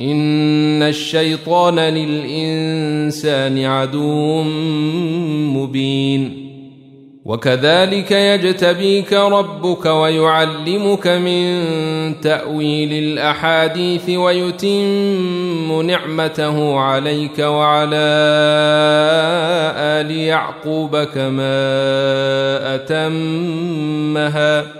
ان الشيطان للانسان عدو مبين. وكذلك يجتبيك ربك ويعلمك من تاويل الاحاديث ويتم نعمته عليك وعلى ال يعقوب كما اتمها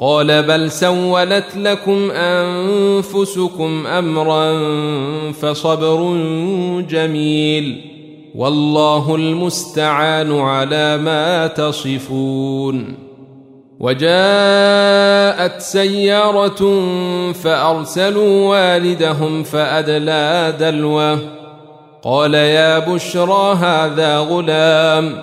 قال بل سولت لكم أنفسكم أمرا فصبر جميل والله المستعان على ما تصفون وجاءت سيارة فأرسلوا والدهم فأدلى دلوه قال يا بشرى هذا غلام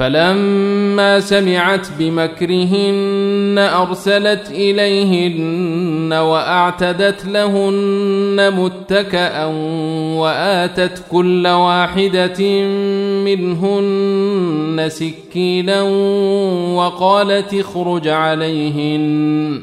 فلما سمعت بمكرهن أرسلت إليهن وأعتدت لهن متكئا وآتت كل واحدة منهن سكينا وقالت اخرج عليهن.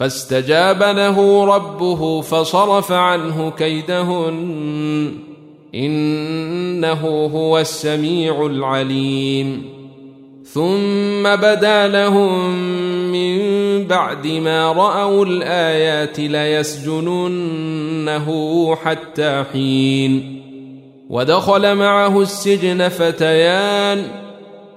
فاستجاب له ربه فصرف عنه كيدهن. إنه هو السميع العليم. ثم بدا لهم من بعد ما رأوا الآيات ليسجننه حتى حين. ودخل معه السجن فتيان.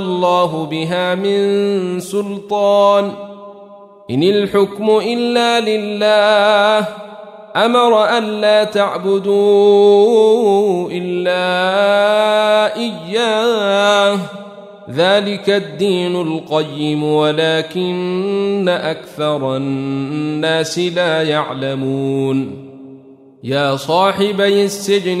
الله بها من سلطان. إن الحكم إلا لله أمر ألا تعبدوا إلا إياه. ذلك الدين القيم ولكن أكثر الناس لا يعلمون. يا صاحبي السجن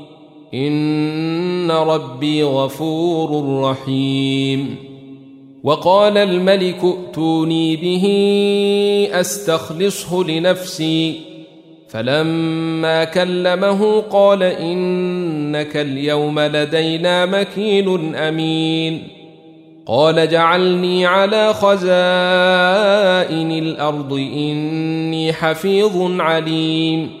إن ربي غفور رحيم. وقال الملك ائتوني به أستخلصه لنفسي. فلما كلمه قال إنك اليوم لدينا مكين أمين. قال جعلني على خزائن الأرض إني حفيظ عليم.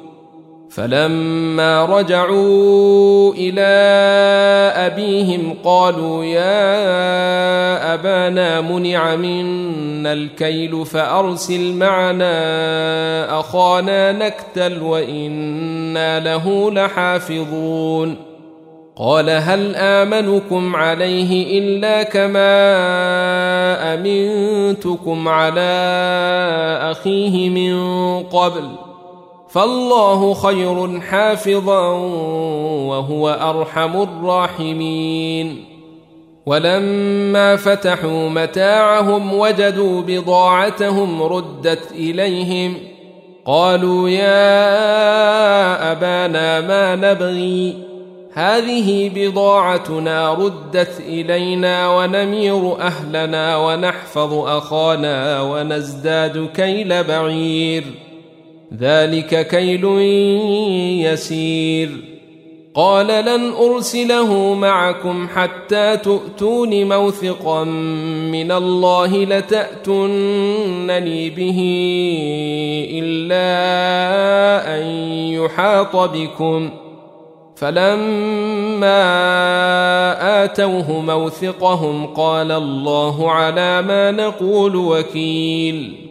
فلما رجعوا إلى أبيهم قالوا يا أبانا منع منا الكيل فأرسل معنا أخانا نكتل وإنا له لحافظون. قال هل آمنكم عليه إلا كما أمنتكم على أخيه من قبل؟ فالله خير حافظا وهو أرحم الراحمين. ولما فتحوا متاعهم وجدوا بضاعتهم ردت إليهم قالوا يا أبانا ما نبغي؟ هذه بضاعتنا ردت إلينا ونمير أهلنا ونحفظ أخانا ونزداد كيل بعير. ذلك كيل يسير. قال لن أرسله معكم حتى تؤتون موثقا من الله لتاتونني به إلا أن يحاط بكم. فلما آتوه موثقهم قال الله على ما نقول وكيل.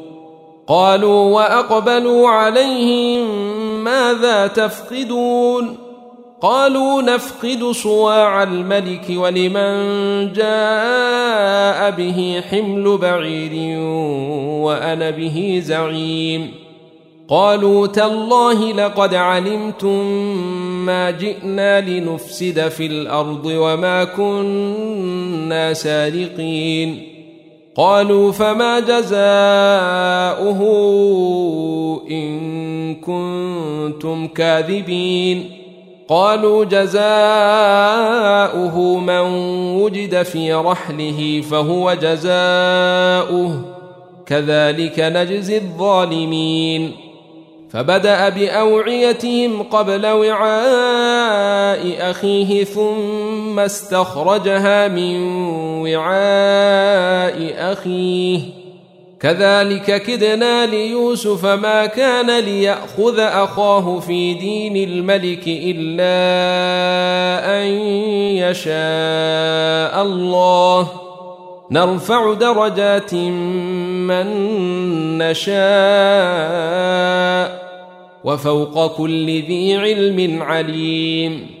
قالوا وأقبلوا عليهم ماذا تفقدون؟ قالوا نفقد صواع الملك ولمن جاء به حمل بعير وأنا به زعيم. قالوا تالله لقد علمتم ما جئنا لنفسد في الأرض وما كنا سارقين. قالوا فما جزاؤه إن كنتم كاذبين قالوا جزاؤه من وجد في رحله فهو جزاؤه كذلك نجزي الظالمين فبدأ بأوعيتهم قبل وعاء أخيه ثم استخرجها من وعاء أخيه. كذلك كدنا ليوسف ما كان ليأخذ أخاه في دين الملك إلا أن يشاء الله. نرفع درجات من نشاء وفوق كل ذي علم عليم.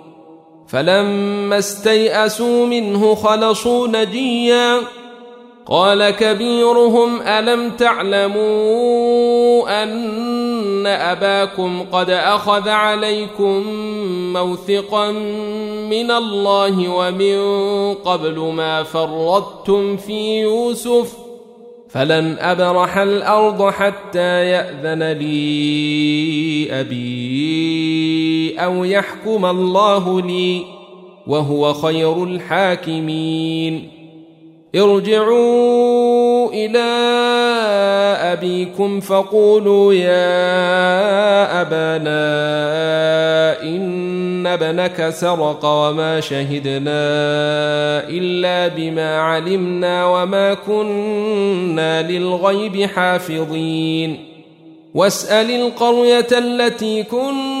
فلما استيئسوا منه خلصوا نجيا. قال كبيرهم ألم تعلموا أن أباكم قد أخذ عليكم موثقا من الله ومن قبل ما فرطتم في يوسف؟ فلن أبرح الأرض حتى يأذن لي أبي. أو يحكم الله لي وهو خير الحاكمين ارجعوا إلى ابيكم فقولوا يا ابانا ان ابنك سرق وما شهدنا الا بما علمنا وما كنا للغيب حافظين واسال القريه التي كنا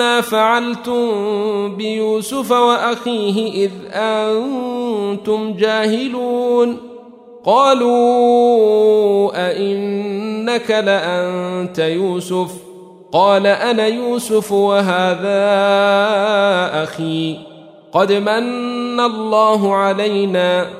ما فعلتم بيوسف وأخيه إذ أنتم جاهلون. قالوا أئنك لأنت يوسف؟ قال أنا يوسف وهذا أخي. قد من الله علينا.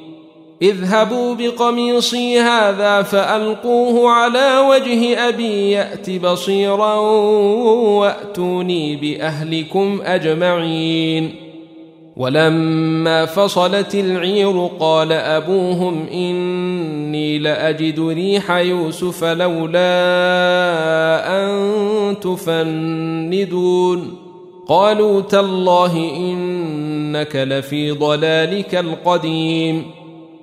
اذهبوا بقميصي هذا فألقوه على وجه أبي يأت بصيرا وأتوني بأهلكم أجمعين. ولما فصلت العير قال أبوهم إني لأجد ريح يوسف لولا أن تفندون. قالوا تالله إنك لفي ضلالك القديم.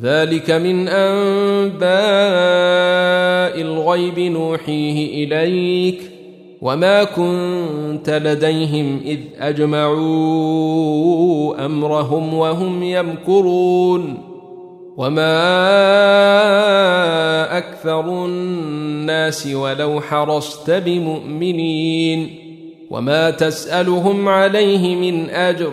ذلك من أنباء الغيب نوحيه إليك وما كنت لديهم إذ أجمعوا أمرهم وهم يمكرون وما أكثر الناس ولو حرصت بمؤمنين وما تسألهم عليه من أجر